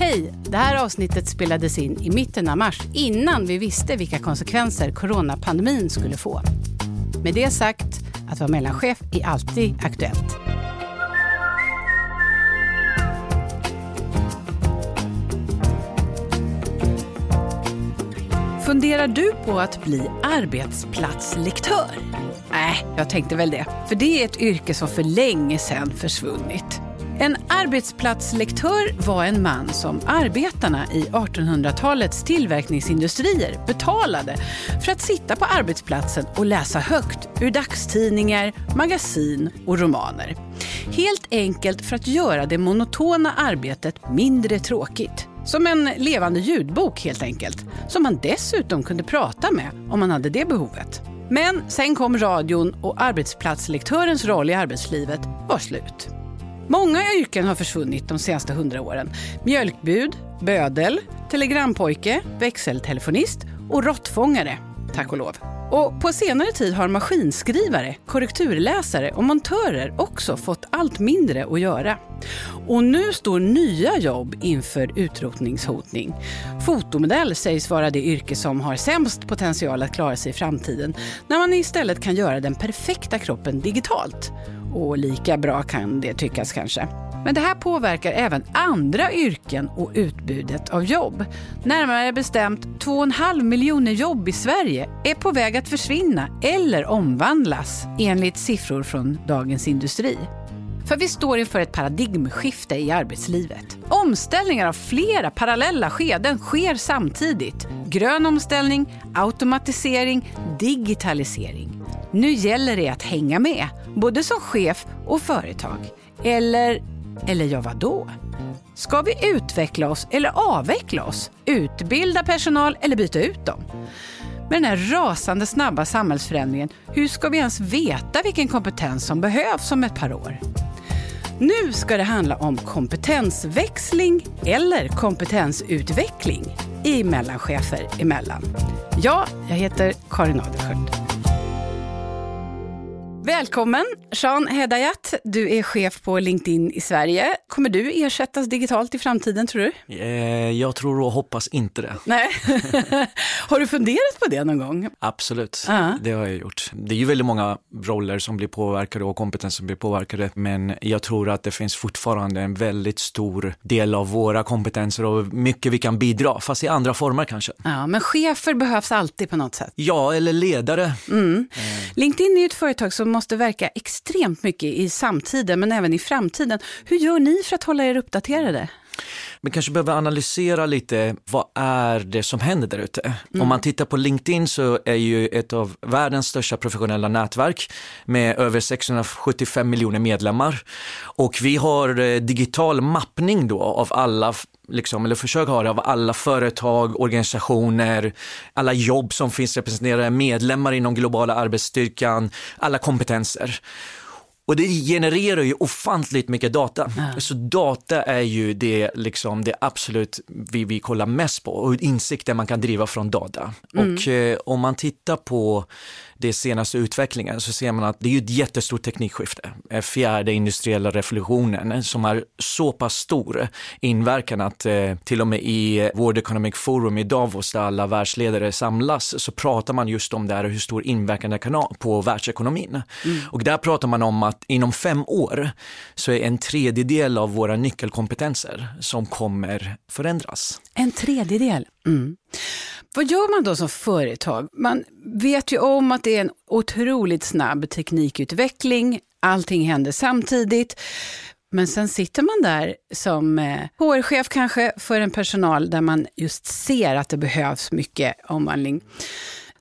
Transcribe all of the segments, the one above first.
Hej! Det här avsnittet spelades in i mitten av mars innan vi visste vilka konsekvenser coronapandemin skulle få. Med det sagt, att vara mellanchef är alltid aktuellt. Funderar du på att bli arbetsplatslektör? Nej, jag tänkte väl det. För det är ett yrke som för länge sedan försvunnit. En arbetsplatslektör var en man som arbetarna i 1800-talets tillverkningsindustrier betalade för att sitta på arbetsplatsen och läsa högt ur dagstidningar, magasin och romaner. Helt enkelt för att göra det monotona arbetet mindre tråkigt. Som en levande ljudbok helt enkelt, som man dessutom kunde prata med om man hade det behovet. Men sen kom radion och arbetsplatslektörens roll i arbetslivet var slut. Många yrken har försvunnit de senaste hundra åren. Mjölkbud, bödel, telegrampojke, växeltelefonist och råttfångare, tack och lov. Och på senare tid har maskinskrivare, korrekturläsare och montörer också fått allt mindre att göra. Och nu står nya jobb inför utrotningshotning. Fotomodell sägs vara det yrke som har sämst potential att klara sig i framtiden när man istället kan göra den perfekta kroppen digitalt. Och lika bra kan det tyckas kanske. Men det här påverkar även andra yrken och utbudet av jobb. Närmare bestämt 2,5 miljoner jobb i Sverige är på väg att försvinna eller omvandlas enligt siffror från Dagens Industri. För vi står inför ett paradigmskifte i arbetslivet. Omställningar av flera parallella skeden sker samtidigt. Grön omställning, automatisering, digitalisering. Nu gäller det att hänga med, både som chef och företag. Eller, eller ja vadå? Ska vi utveckla oss eller avveckla oss? Utbilda personal eller byta ut dem? Med den här rasande snabba samhällsförändringen, hur ska vi ens veta vilken kompetens som behövs om ett par år? Nu ska det handla om kompetensväxling eller kompetensutveckling i mellanchefer emellan. Ja, jag heter Karin Adelsköld. Välkommen Jean Hedayat. Du är chef på LinkedIn i Sverige. Kommer du ersättas digitalt i framtiden tror du? Eh, jag tror och hoppas inte det. Nej. har du funderat på det någon gång? Absolut, uh -huh. det har jag gjort. Det är ju väldigt många roller som blir påverkade och kompetens som blir påverkade, men jag tror att det finns fortfarande en väldigt stor del av våra kompetenser och mycket vi kan bidra, fast i andra former kanske. Ja, men chefer behövs alltid på något sätt. Ja, eller ledare. Mm. Eh. LinkedIn är ju ett företag som måste verka extremt mycket i samtiden men även i framtiden. Hur gör ni för att hålla er uppdaterade? Vi kanske behöver analysera lite, vad är det som händer där ute? Mm. Om man tittar på LinkedIn så är ju ett av världens största professionella nätverk med över 675 miljoner medlemmar. Och vi har eh, digital mappning då av alla liksom, eller försöker ha det av alla företag, organisationer, alla jobb som finns representerade, medlemmar inom globala arbetsstyrkan, alla kompetenser. Och det genererar ju ofantligt mycket data. Ja. Så data är ju det, liksom, det absolut vi, vi kollar mest på och insikter man kan driva från data. Mm. Och eh, om man tittar på det senaste utvecklingen så ser man att det är ett jättestort teknikskifte. Eh, fjärde industriella revolutionen som är så pass stor inverkan att eh, till och med i World Economic Forum i Davos där alla världsledare samlas så pratar man just om det här hur stor inverkan det kan ha på världsekonomin. Mm. Och där pratar man om att inom fem år så är en tredjedel av våra nyckelkompetenser som kommer förändras. En tredjedel? Mm. Vad gör man då som företag? Man vet ju om att det är en otroligt snabb teknikutveckling. Allting händer samtidigt. Men sen sitter man där som eh, HR-chef kanske för en personal där man just ser att det behövs mycket omvandling.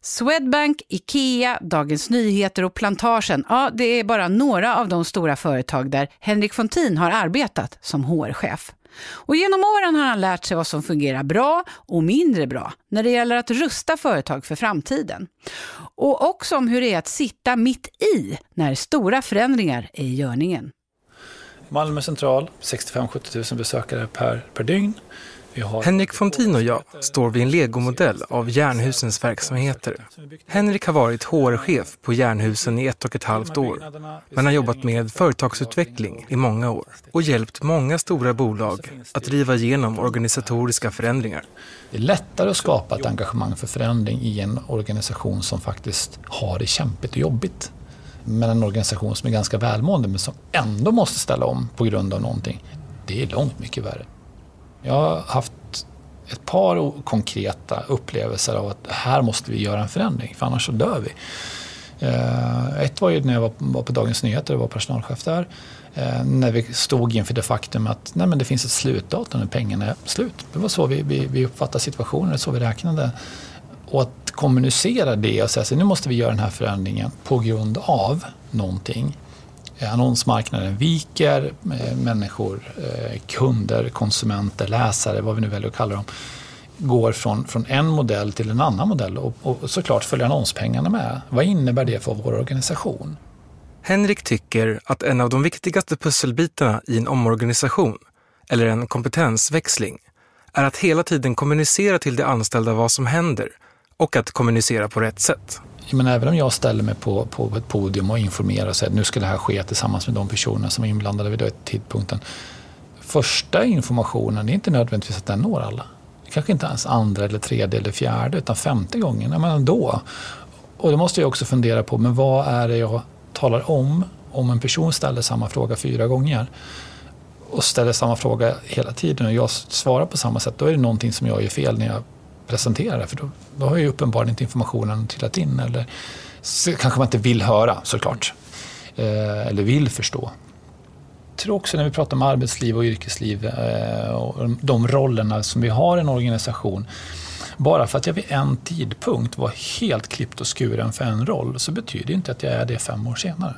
Swedbank, Ikea, Dagens Nyheter och Plantagen, ja, det är bara några av de stora företag där Henrik Fontin har arbetat som HR-chef. Och genom åren har han lärt sig vad som fungerar bra och mindre bra när det gäller att rusta företag för framtiden. Och också om hur det är att sitta mitt i när stora förändringar är i görningen. Malmö central, 65-70 000 besökare per, per dygn. Henrik Fontin och jag står vid en legomodell av Jernhusens verksamheter. Henrik har varit HR-chef på Jernhusen i ett och ett halvt år, men har jobbat med företagsutveckling i många år och hjälpt många stora bolag att driva igenom organisatoriska förändringar. Det är lättare att skapa ett engagemang för förändring i en organisation som faktiskt har det kämpigt och jobbigt. Men en organisation som är ganska välmående men som ändå måste ställa om på grund av någonting. Det är långt mycket värre. Jag har haft ett par konkreta upplevelser av att här måste vi göra en förändring för annars så dör vi. Eh, ett var ju när jag var på Dagens Nyheter och var personalchef där. Eh, när vi stod inför det faktum att nej, men det finns ett slutdatum när pengarna är slut. Det var så vi, vi, vi uppfattade situationen, det så vi räknade. Och att kommunicera det och säga att nu måste vi göra den här förändringen på grund av någonting. Annonsmarknaden viker, eh, människor, eh, kunder, konsumenter, läsare, vad vi nu väljer att kalla dem, går från, från en modell till en annan modell och, och såklart följer annonspengarna med. Vad innebär det för vår organisation? Henrik tycker att en av de viktigaste pusselbitarna i en omorganisation, eller en kompetensväxling, är att hela tiden kommunicera till de anställda vad som händer och att kommunicera på rätt sätt. Men även om jag ställer mig på, på ett podium och informerar och säger att nu ska det här ske tillsammans med de personer som är inblandade vid den tidpunkten. Första informationen, det är inte nödvändigtvis att den når alla. Det kanske inte ens andra, eller tredje eller fjärde, utan femte gången. Men ändå. Och då måste jag också fundera på, men vad är det jag talar om om en person ställer samma fråga fyra gånger och ställer samma fråga hela tiden och jag svarar på samma sätt, då är det någonting som jag gör fel när jag presentera det. För då, då har ju uppenbarligen inte informationen trillat in. Eller kanske man inte vill höra såklart. Eh, eller vill förstå. Jag tror också när vi pratar om arbetsliv och yrkesliv eh, och de rollerna som vi har i en organisation. Bara för att jag vid en tidpunkt var helt klippt och skuren för en roll så betyder inte att jag är det fem år senare.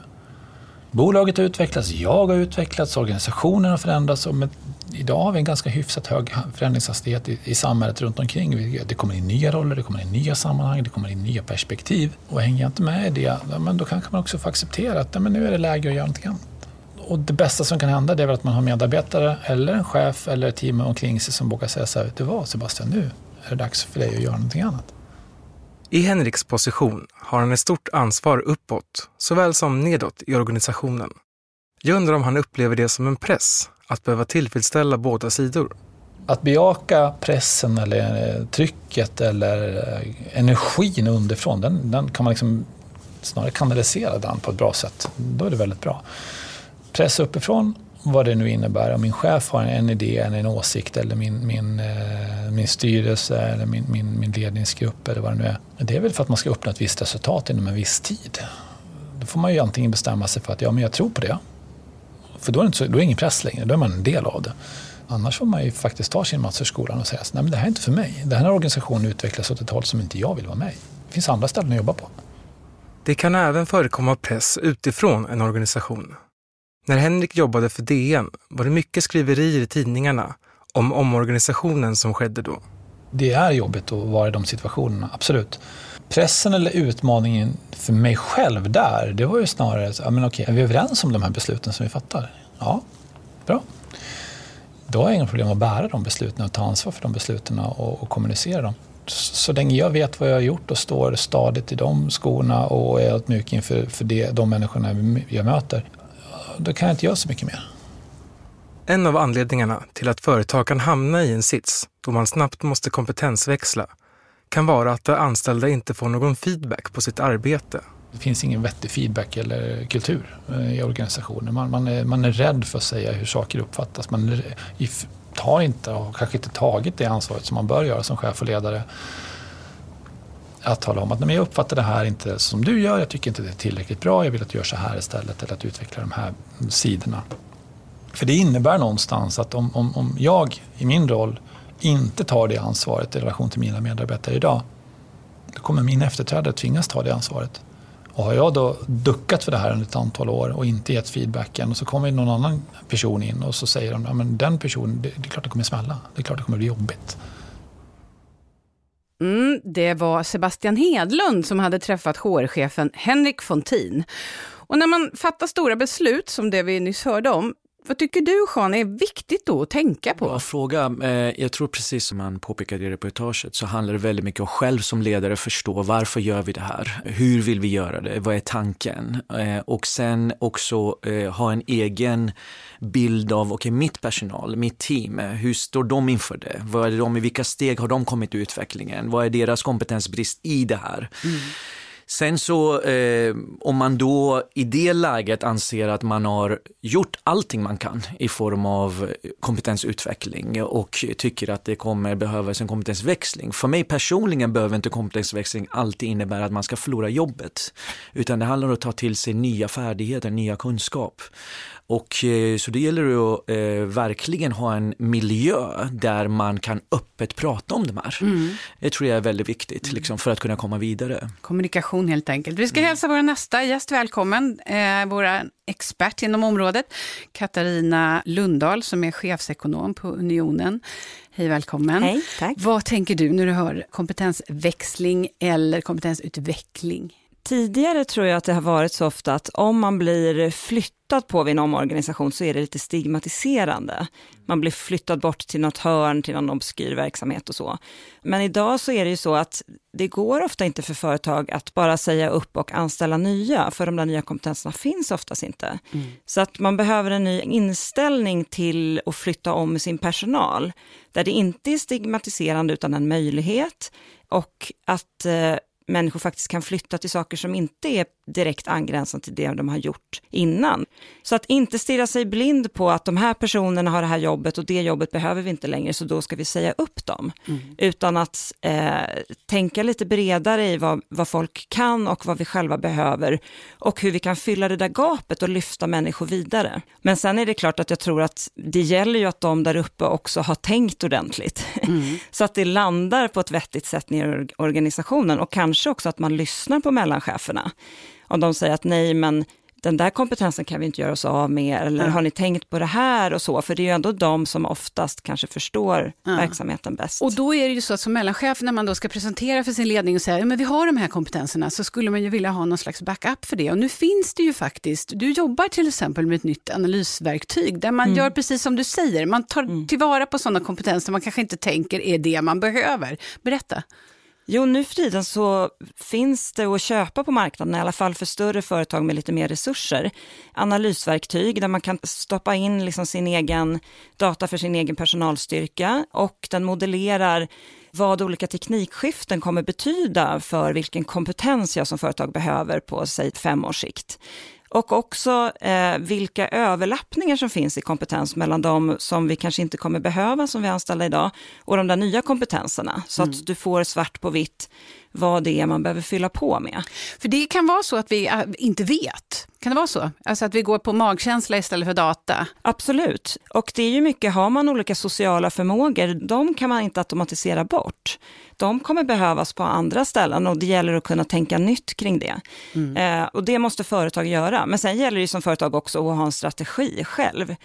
Bolaget har utvecklats, jag har utvecklats, organisationen har förändrats och med, idag har vi en ganska hyfsat hög förändringshastighet i, i samhället runt omkring. Det kommer in nya roller, det kommer in nya sammanhang, det kommer in nya perspektiv. Och hänger jag inte med i det, men då kanske man också får acceptera att men nu är det läge att göra någonting annat. Och det bästa som kan hända det är väl att man har medarbetare eller en chef eller ett team omkring sig som vågar säga så här, vet du vad Sebastian, nu är det dags för dig att göra någonting annat. I Henriks position har han ett stort ansvar uppåt, såväl som nedåt i organisationen. Jag undrar om han upplever det som en press, att behöva tillfredsställa båda sidor. Att bejaka pressen eller eh, trycket eller eh, energin underifrån, den, den kan man liksom snarare kanalisera den på ett bra sätt. Då är det väldigt bra. Press uppifrån vad det nu innebär. Om min chef har en idé, eller en åsikt eller min, min, eh, min styrelse eller min, min, min ledningsgrupp eller vad det nu är. Det är väl för att man ska uppnå ett visst resultat inom en viss tid. Då får man ju antingen bestämma sig för att ja, men jag tror på det. För då är det, så, då är det ingen press längre, då är man en del av det. Annars får man ju faktiskt ta sin mats ur skolan och säga nej men det här är inte för mig. Den här organisationen utvecklas åt ett håll som inte jag vill vara med i. Det finns andra ställen att jobba på. Det kan även förekomma press utifrån en organisation. När Henrik jobbade för DN var det mycket skriverier i tidningarna om omorganisationen som skedde då. Det är jobbigt att vara i de situationerna, absolut. Pressen eller utmaningen för mig själv där, det var ju snarare, ja, men okej, är vi överens om de här besluten som vi fattar? Ja, bra. Då har jag inga problem att bära de besluten och ta ansvar för de besluten och, och kommunicera dem. Så länge jag vet vad jag har gjort och står stadigt i de skorna och är ödmjuk inför för det, de människorna jag möter, då kan jag inte göra så mycket mer. En av anledningarna till att företag kan hamna i en sits då man snabbt måste kompetensväxla kan vara att de anställda inte får någon feedback på sitt arbete. Det finns ingen vettig feedback eller kultur eh, i organisationen. Man, man, är, man är rädd för att säga hur saker uppfattas. Man tar inte och kanske inte tagit det ansvaret som man bör göra som chef och ledare att tala om att nej, jag uppfattar det här inte som du gör, jag tycker inte det är tillräckligt bra, jag vill att du gör så här istället eller att du utvecklar de här sidorna. För det innebär någonstans att om, om, om jag i min roll inte tar det ansvaret i relation till mina medarbetare idag, då kommer min efterträdare tvingas ta det ansvaret. Och har jag då duckat för det här under ett antal år och inte gett feedbacken och så kommer någon annan person in och så säger de, ja men den personen, det, det är klart det kommer smälla, det är klart det kommer bli jobbigt. Mm, det var Sebastian Hedlund som hade träffat HR-chefen Henrik Fontin. Och när man fattar stora beslut som det vi nyss hörde om, vad tycker du Jean är viktigt då att tänka på? Bra fråga. Eh, jag tror precis som man påpekade i reportaget så handlar det väldigt mycket om själv som ledare förstå varför gör vi det här? Hur vill vi göra det? Vad är tanken? Eh, och sen också eh, ha en egen bild av, okej okay, mitt personal, mitt team, hur står de inför det? Vad är de, I vilka steg har de kommit i utvecklingen? Vad är deras kompetensbrist i det här? Mm. Sen så eh, om man då i det läget anser att man har gjort allting man kan i form av kompetensutveckling och tycker att det kommer behövas en kompetensväxling. För mig personligen behöver inte kompetensväxling alltid innebära att man ska förlora jobbet. Utan det handlar om att ta till sig nya färdigheter, nya kunskap. Och eh, så det gäller att eh, verkligen ha en miljö där man kan öppet prata om de här. Mm. Det tror jag är väldigt viktigt liksom, för att kunna komma vidare. Kommunikation helt enkelt. Vi ska mm. hälsa vår nästa gäst välkommen, eh, vår expert inom området, Katarina Lundahl som är chefsekonom på Unionen. Hej välkommen. Hej, tack. Vad tänker du när du hör kompetensväxling eller kompetensutveckling? Tidigare tror jag att det har varit så ofta att om man blir flyttad på vid en omorganisation så är det lite stigmatiserande. Man blir flyttad bort till något hörn, till någon obskyr verksamhet och så. Men idag så är det ju så att det går ofta inte för företag att bara säga upp och anställa nya, för de där nya kompetenserna finns oftast inte. Mm. Så att man behöver en ny inställning till att flytta om sin personal, där det inte är stigmatiserande utan en möjlighet och att eh, människor faktiskt kan flytta till saker som inte är direkt angränsande till det de har gjort innan. Så att inte stirra sig blind på att de här personerna har det här jobbet och det jobbet behöver vi inte längre, så då ska vi säga upp dem. Mm. Utan att eh, tänka lite bredare i vad, vad folk kan och vad vi själva behöver och hur vi kan fylla det där gapet och lyfta människor vidare. Men sen är det klart att jag tror att det gäller ju att de där uppe också har tänkt ordentligt. Mm. så att det landar på ett vettigt sätt ner i organisationen och kanske också att man lyssnar på mellancheferna om de säger att nej, men den där kompetensen kan vi inte göra oss av med, eller mm. har ni tänkt på det här och så, för det är ju ändå de som oftast kanske förstår mm. verksamheten bäst. Och då är det ju så att som mellanchef, när man då ska presentera för sin ledning och säga, ja men vi har de här kompetenserna, så skulle man ju vilja ha någon slags backup för det. Och nu finns det ju faktiskt, du jobbar till exempel med ett nytt analysverktyg, där man mm. gör precis som du säger, man tar mm. tillvara på sådana kompetenser man kanske inte tänker är det man behöver. Berätta. Jo, nu för tiden så finns det att köpa på marknaden, i alla fall för större företag med lite mer resurser, analysverktyg där man kan stoppa in liksom sin egen data för sin egen personalstyrka och den modellerar vad olika teknikskiften kommer betyda för vilken kompetens jag som företag behöver på, säg, fem års sikt. Och också eh, vilka överlappningar som finns i kompetens mellan de som vi kanske inte kommer behöva som vi anställer idag och de där nya kompetenserna. Så mm. att du får svart på vitt vad det är man behöver fylla på med. För det kan vara så att vi äh, inte vet. Kan det vara så? Alltså att vi går på magkänsla istället för data? Absolut. Och det är ju mycket, har man olika sociala förmågor, de kan man inte automatisera bort. De kommer behövas på andra ställen och det gäller att kunna tänka nytt kring det. Mm. Eh, och det måste företag göra. Men sen gäller det som företag också att ha en strategi själv.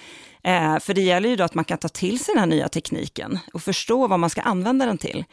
Eh, för det gäller ju då att man kan ta till sig den här nya tekniken och förstå vad man ska använda den till.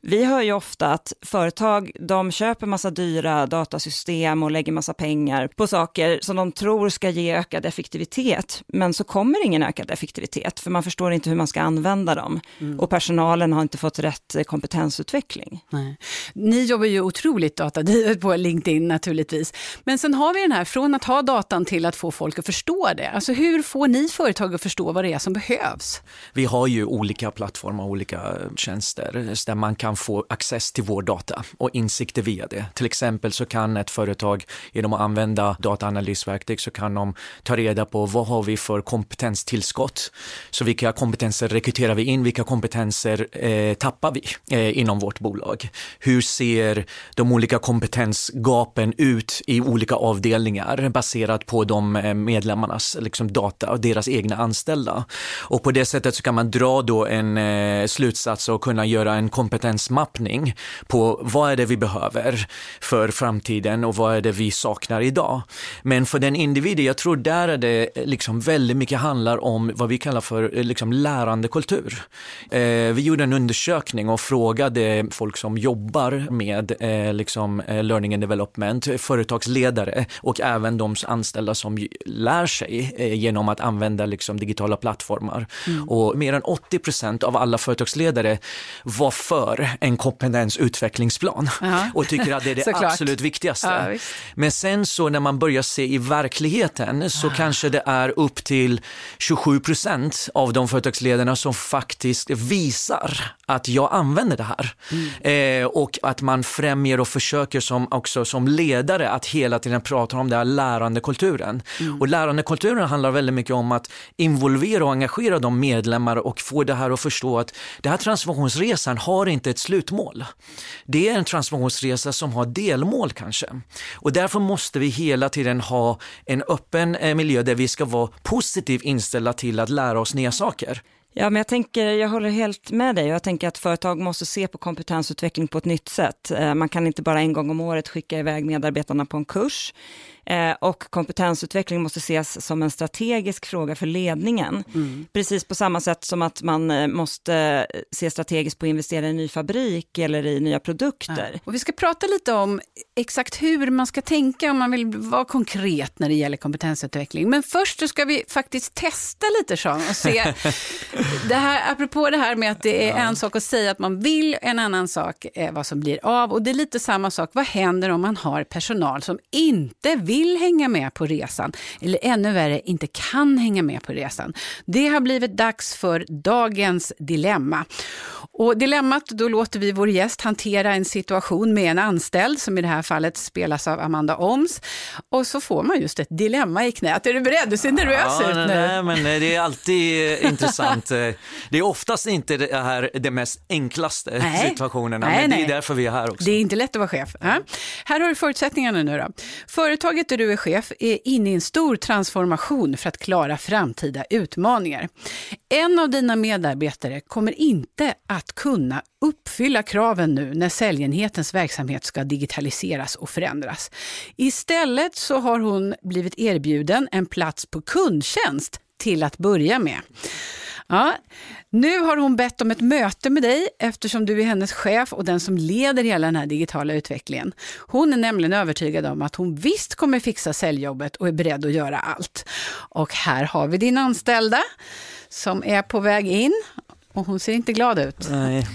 Vi hör ju ofta att företag, de köper massa dyra datasystem och lägger massa pengar på saker som de tror ska ge ökad effektivitet, men så kommer ingen ökad effektivitet, för man förstår inte hur man ska använda dem. Mm. Och personalen har inte fått rätt kompetensutveckling. Nej. Ni jobbar ju otroligt datadrivet på LinkedIn naturligtvis, men sen har vi den här, från att ha datan till att få folk att förstå det. Alltså hur får ni företag att förstå vad det är som behövs? Vi har ju olika plattformar, olika tjänster där man kan få access till vår data och insikter via det. Till exempel så kan ett företag genom att använda dataanalysverktyg så kan de ta reda på vad har vi för kompetenstillskott? Så vilka kompetenser rekryterar vi in? Vilka kompetenser eh, tappar vi eh, inom vårt bolag? Hur ser de olika kompetensgapen ut i olika avdelningar baserat på de eh, medlemmarnas liksom, data och deras egna anställda? Och på det sättet så kan man dra då en eh, slutsats och kunna göra en kompetens kompetensmappning på vad är det vi behöver för framtiden och vad är det vi saknar idag. Men för den individen, jag tror där är det liksom väldigt mycket handlar om vad vi kallar för liksom lärandekultur. Eh, vi gjorde en undersökning och frågade folk som jobbar med eh, liksom, eh, learning and development, företagsledare och även de anställda som lär sig eh, genom att använda liksom, digitala plattformar. Mm. Och mer än 80 procent av alla företagsledare var för en kompetensutvecklingsplan ja. och tycker att det är det absolut viktigaste. Ja, Men sen så när man börjar se i verkligheten så ah. kanske det är upp till 27 procent av de företagsledarna som faktiskt visar att jag använder det här. Mm. Eh, och att man främjar och försöker som, också som ledare att hela tiden prata om den här lärandekulturen. Mm. Och lärandekulturen handlar väldigt mycket om att involvera och engagera de medlemmar och få det här att förstå att den här transformationsresan har inte ett slutmål. Det är en transformationsresa som har delmål kanske. Och därför måste vi hela tiden ha en öppen eh, miljö där vi ska vara positivt inställda till att lära oss nya saker. Ja, men jag tänker, jag håller helt med dig. Jag tänker att företag måste se på kompetensutveckling på ett nytt sätt. Eh, man kan inte bara en gång om året skicka iväg medarbetarna på en kurs. Eh, och kompetensutveckling måste ses som en strategisk fråga för ledningen. Mm. Precis på samma sätt som att man eh, måste se strategiskt på att investera i en ny fabrik eller i nya produkter. Ja. Och vi ska prata lite om exakt hur man ska tänka om man vill vara konkret när det gäller kompetensutveckling. Men först så ska vi faktiskt testa lite Sean och se, det här, apropå det här med att det är ja. en sak att säga att man vill, en annan sak är vad som blir av. Och det är lite samma sak, vad händer om man har personal som inte vill vill hänga med på resan eller ännu värre inte kan hänga med på resan. Det har blivit dags för dagens dilemma. Och dilemmat, då låter vi vår gäst hantera en situation med en anställd som i det här fallet spelas av Amanda Oms. Och så får man just ett dilemma i knät. Är du beredd? Du ser nervös ja, ut nu. Nej, men det är alltid eh, intressant. Eh, det är oftast inte det här det mest enklaste nej. situationerna, nej, men det är därför vi är här också. Det är inte lätt att vara chef. Ja. Här har du förutsättningarna nu då. Företaget där du är chef är inne i en stor transformation för att klara framtida utmaningar. En av dina medarbetare kommer inte att kunna uppfylla kraven nu när säljenhetens verksamhet ska digitaliseras och förändras. Istället så har hon blivit erbjuden en plats på kundtjänst till att börja med. Ja, nu har hon bett om ett möte med dig eftersom du är hennes chef och den som leder hela den här digitala utvecklingen. Hon är nämligen övertygad om att hon visst kommer fixa säljjobbet och är beredd att göra allt. Och här har vi din anställda som är på väg in och hon ser inte glad ut. Nej.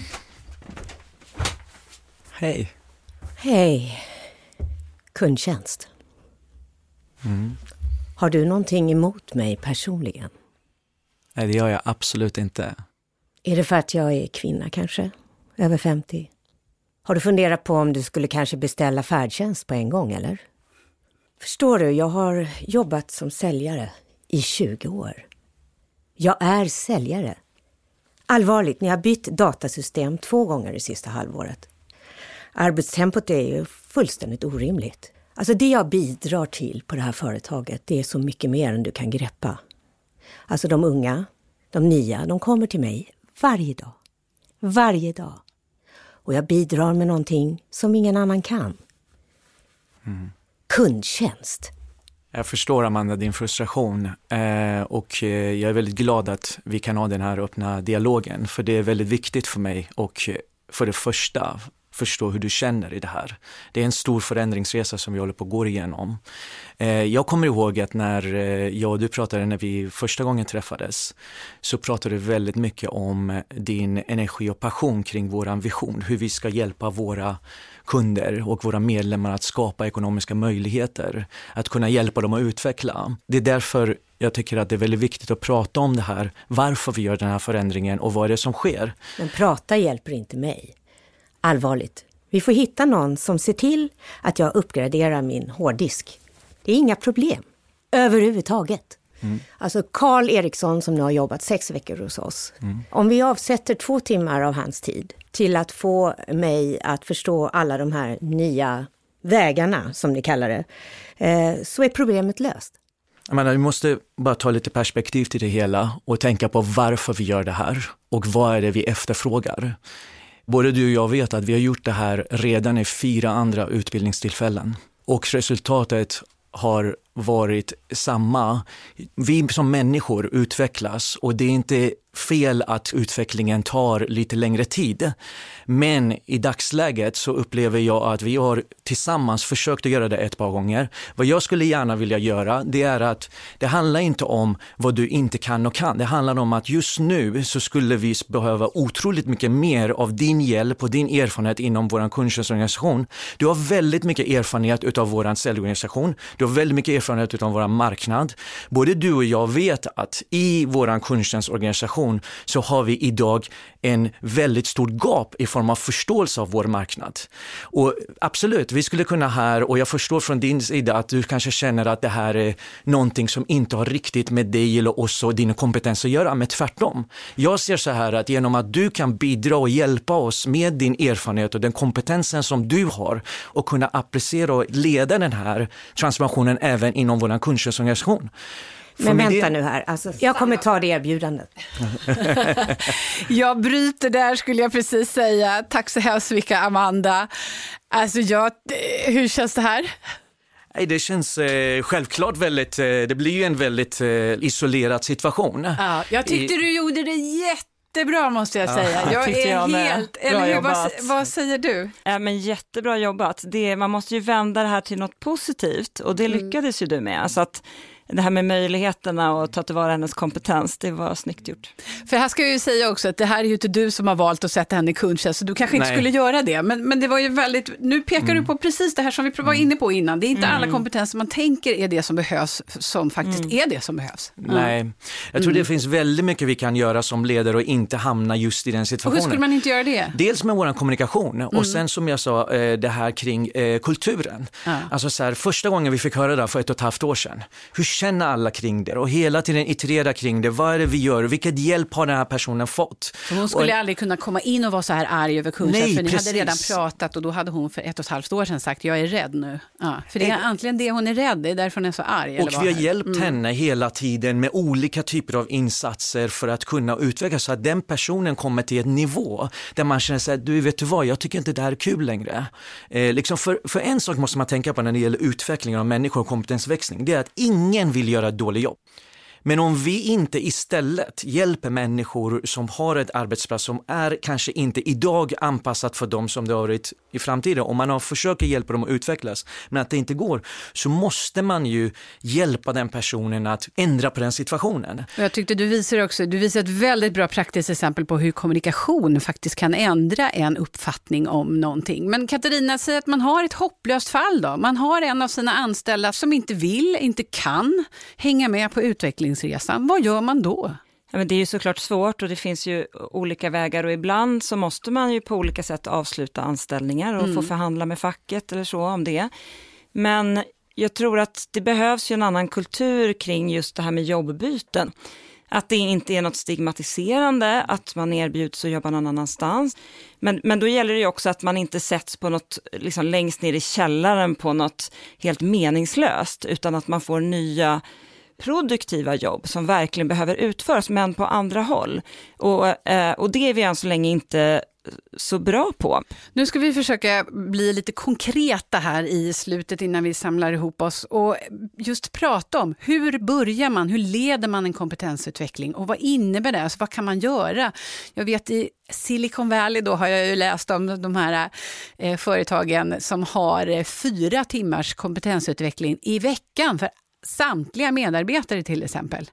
Hej. Hej. Kundtjänst. Mm. Har du någonting emot mig personligen? Nej, det gör jag absolut inte. Är det för att jag är kvinna kanske? Över 50? Har du funderat på om du skulle kanske beställa färdtjänst på en gång, eller? Förstår du, jag har jobbat som säljare i 20 år. Jag är säljare. Allvarligt, ni har bytt datasystem två gånger det sista halvåret. Arbetstempot är ju fullständigt orimligt. Alltså det jag bidrar till på det här företaget, det är så mycket mer än du kan greppa. Alltså de unga, de nya, de kommer till mig varje dag. Varje dag. Och jag bidrar med någonting som ingen annan kan. Mm. Kundtjänst. Jag förstår Amanda din frustration eh, och eh, jag är väldigt glad att vi kan ha den här öppna dialogen för det är väldigt viktigt för mig och eh, för det första förstå hur du känner i det här. Det är en stor förändringsresa som vi håller på att gå igenom. Eh, jag kommer ihåg att när eh, jag och du pratade när vi första gången träffades så pratade du väldigt mycket om eh, din energi och passion kring vår vision, hur vi ska hjälpa våra kunder och våra medlemmar att skapa ekonomiska möjligheter, att kunna hjälpa dem att utveckla. Det är därför jag tycker att det är väldigt viktigt att prata om det här, varför vi gör den här förändringen och vad är det som sker. Men prata hjälper inte mig allvarligt. Vi får hitta någon som ser till att jag uppgraderar min hårddisk. Det är inga problem överhuvudtaget. Mm. Alltså Karl Eriksson som nu har jobbat sex veckor hos oss. Mm. Om vi avsätter två timmar av hans tid till att få mig att förstå alla de här nya vägarna, som ni kallar det, eh, så är problemet löst. Jag menar, vi måste bara ta lite perspektiv till det hela och tänka på varför vi gör det här och vad är det vi efterfrågar. Både du och jag vet att vi har gjort det här redan i fyra andra utbildningstillfällen och resultatet har varit samma. Vi som människor utvecklas och det är inte fel att utvecklingen tar lite längre tid. Men i dagsläget så upplever jag att vi har tillsammans försökt att göra det ett par gånger. Vad jag skulle gärna vilja göra, det är att det handlar inte om vad du inte kan och kan. Det handlar om att just nu så skulle vi behöva otroligt mycket mer av din hjälp och din erfarenhet inom vår kundtjänstorganisation. Du har väldigt mycket erfarenhet utav vår säljorganisation. Du har väldigt mycket erfarenhet utav vår marknad. Både du och jag vet att i vår kundtjänstorganisation så har vi idag en väldigt stort gap i form av förståelse av vår marknad. Och absolut, vi skulle kunna här, och jag förstår från din sida att du kanske känner att det här är någonting som inte har riktigt med dig eller oss och din kompetens att göra, men tvärtom. Jag ser så här att genom att du kan bidra och hjälpa oss med din erfarenhet och den kompetensen som du har och kunna applicera och leda den här transformationen även inom vår kundtjänstorganisation men vänta det... nu här, alltså, jag kommer ta det erbjudandet. jag bryter där skulle jag precis säga. Tack så hemskt mycket Amanda. Alltså jag, hur känns det här? Det känns eh, självklart väldigt, eh, det blir ju en väldigt eh, isolerad situation. Ja, jag tyckte I... du gjorde det jättebra måste jag säga. Ja, jag är jag helt, eller hur, vad, vad, säger du? Ja, men jättebra jobbat. Det, man måste ju vända det här till något positivt och det mm. lyckades mm. ju du med. Alltså att, det här med möjligheterna och ta tillvara hennes kompetens, det var snyggt gjort. För här ska jag ju säga också att det här är ju inte du som har valt att sätta henne i kundtjänst, så du kanske inte Nej. skulle göra det. Men, men det var ju väldigt, nu pekar mm. du på precis det här som vi var mm. inne på innan. Det är inte mm. alla kompetenser man tänker är det som behövs, som faktiskt mm. är det som behövs. Nej, jag tror det mm. finns väldigt mycket vi kan göra som ledare och inte hamna just i den situationen. Och hur skulle man inte göra det? Dels med vår kommunikation och mm. sen som jag sa, eh, det här kring eh, kulturen. Ja. Alltså så här, första gången vi fick höra det för ett och ett halvt år sedan, hur känner alla kring det och hela tiden iterera kring det. Vad är det vi gör? Vilket hjälp har den här personen fått? hon skulle och, aldrig kunna komma in och vara så här arg över kundtjänst, för ni precis. hade redan pratat och då hade hon för ett och ett halvt år sedan sagt jag är rädd nu. Ja, för det är antingen det hon är rädd, det är därför hon är så arg. Och vi har hjälpt mm. henne hela tiden med olika typer av insatser för att kunna utvecklas så att den personen kommer till ett nivå där man känner sig, du vet du vad, jag tycker inte det här är kul längre. Eh, liksom för, för en sak måste man tänka på när det gäller utveckling av människor och kompetensväxling, det är att ingen vill göra ett dåligt jobb. Men om vi inte istället hjälper människor som har ett arbetsplats som är kanske inte idag anpassat för dem som det har varit i framtiden, om man har försöker hjälpa dem att utvecklas, men att det inte går, så måste man ju hjälpa den personen att ändra på den situationen. Jag tyckte du visar också, du visar ett väldigt bra praktiskt exempel på hur kommunikation faktiskt kan ändra en uppfattning om någonting. Men Katarina, säg att man har ett hopplöst fall då. Man har en av sina anställda som inte vill, inte kan hänga med på utveckling utvecklingsresan, vad gör man då? Ja, men det är ju såklart svårt och det finns ju olika vägar och ibland så måste man ju på olika sätt avsluta anställningar och mm. få förhandla med facket eller så om det. Men jag tror att det behövs ju en annan kultur kring just det här med jobbbyten. Att det inte är något stigmatiserande, att man erbjuds att jobba någon annanstans. Men, men då gäller det också att man inte sätts på något, liksom längst ner i källaren på något helt meningslöst, utan att man får nya produktiva jobb som verkligen behöver utföras, men på andra håll. Och, eh, och det är vi än så länge inte så bra på. Nu ska vi försöka bli lite konkreta här i slutet innan vi samlar ihop oss och just prata om hur börjar man, hur leder man en kompetensutveckling och vad innebär det, alltså, vad kan man göra? Jag vet i Silicon Valley då har jag ju läst om de här eh, företagen som har eh, fyra timmars kompetensutveckling i veckan för samtliga medarbetare till exempel.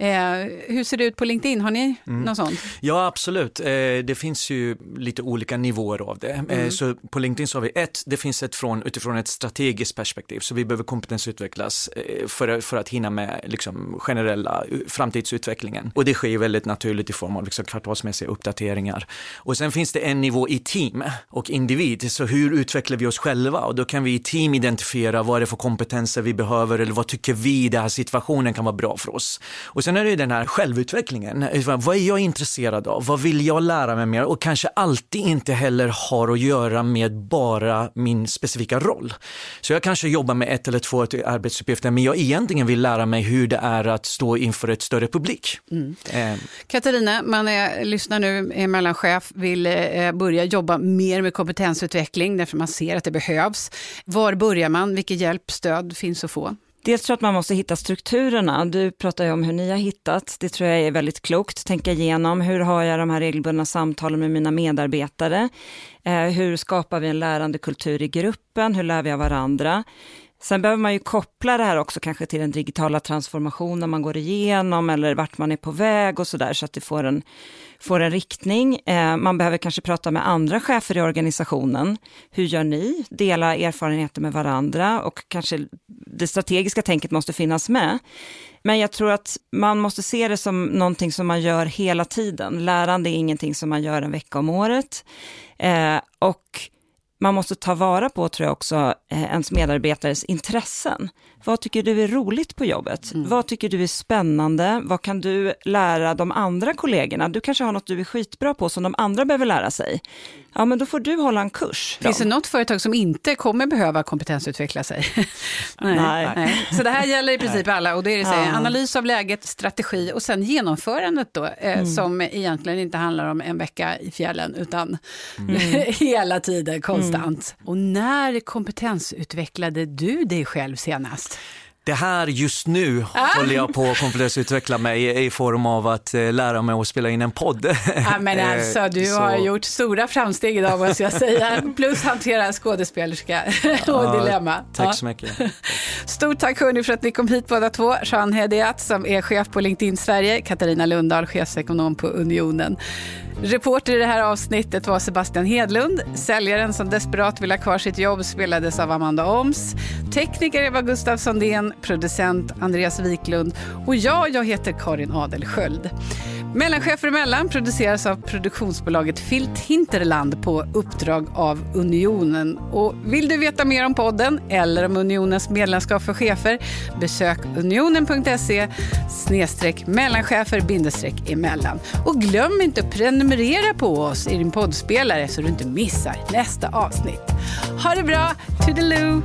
Eh, hur ser det ut på LinkedIn? Har ni mm. något sånt? Ja, absolut. Eh, det finns ju lite olika nivåer av det. Eh, mm. så på LinkedIn så har vi ett, det finns ett från, utifrån ett strategiskt perspektiv, så vi behöver kompetensutvecklas eh, för, för att hinna med liksom, generella framtidsutvecklingen. Och det sker väldigt naturligt i form av liksom, kvartalsmässiga uppdateringar. Och sen finns det en nivå i team och individ, så hur utvecklar vi oss själva? Och då kan vi i team identifiera vad är det för kompetenser vi behöver eller vad tycker vi i den här situationen kan vara bra för oss. Och Sen är det den här självutvecklingen. Vad är jag intresserad av? Vad vill jag lära mig mer? Och kanske alltid inte heller har att göra med bara min specifika roll. Så jag kanske jobbar med ett eller två arbetsuppgifter, men jag egentligen vill lära mig hur det är att stå inför ett större publik. Mm. Eh. Katarina, man är, lyssnar nu, är mellanchef, vill eh, börja jobba mer med kompetensutveckling därför man ser att det behövs. Var börjar man? Vilket hjälp, stöd finns att få? Dels tror jag att man måste hitta strukturerna. Du pratar ju om hur ni har hittat. Det tror jag är väldigt klokt. Tänka igenom hur har jag de här regelbundna samtalen med mina medarbetare? Eh, hur skapar vi en lärande kultur i gruppen? Hur lär vi av varandra? Sen behöver man ju koppla det här också kanske till den digitala transformationen man går igenom eller vart man är på väg och sådär så att det får en, får en riktning. Eh, man behöver kanske prata med andra chefer i organisationen. Hur gör ni? Dela erfarenheter med varandra och kanske det strategiska tänket måste finnas med. Men jag tror att man måste se det som någonting som man gör hela tiden. Lärande är ingenting som man gör en vecka om året. Eh, och man måste ta vara på, tror jag också, eh, ens medarbetares intressen. Vad tycker du är roligt på jobbet? Mm. Vad tycker du är spännande? Vad kan du lära de andra kollegorna? Du kanske har något du är skitbra på som de andra behöver lära sig. Ja, men då får du hålla en kurs. Finns det något företag som inte kommer behöva kompetensutveckla sig? Nej. Nej. Nej. Så det här gäller i princip Nej. alla och det är det ja. analys av läget, strategi och sen genomförandet då, eh, mm. som egentligen inte handlar om en vecka i fjällen utan mm. hela tiden, konstant. Mm. Och när kompetensutvecklade du dig själv senast? Det här just nu ah. håller jag på att kompetensutveckla mig i form av att eh, lära mig att spela in en podd. Ja, men eh, alltså, du så... har gjort stora framsteg idag måste jag säga. Plus hantera skådespelerska och ja, dilemma. Tack ja. så mycket. Stort tack hörni för att ni kom hit båda två. Jean Hediat som är chef på LinkedIn Sverige, Katarina Lundahl, chefsekonom på Unionen. Reporter i det här avsnittet var Sebastian Hedlund. Säljaren som desperat vill ha kvar sitt jobb spelades av Amanda Oms. Tekniker Eva Gustav Sandén, producent Andreas Wiklund och jag, jag heter Karin Adelsköld. Mellanchefer emellan produceras av produktionsbolaget Filt Hinterland på uppdrag av Unionen. Och vill du veta mer om podden eller om Unionens medlemskap för chefer besök unionen.se snedstreck mellanchefer bindestreck emellan. Och glöm inte att prenumerera på oss i din poddspelare så du inte missar nästa avsnitt. Ha det bra! Toodaloo!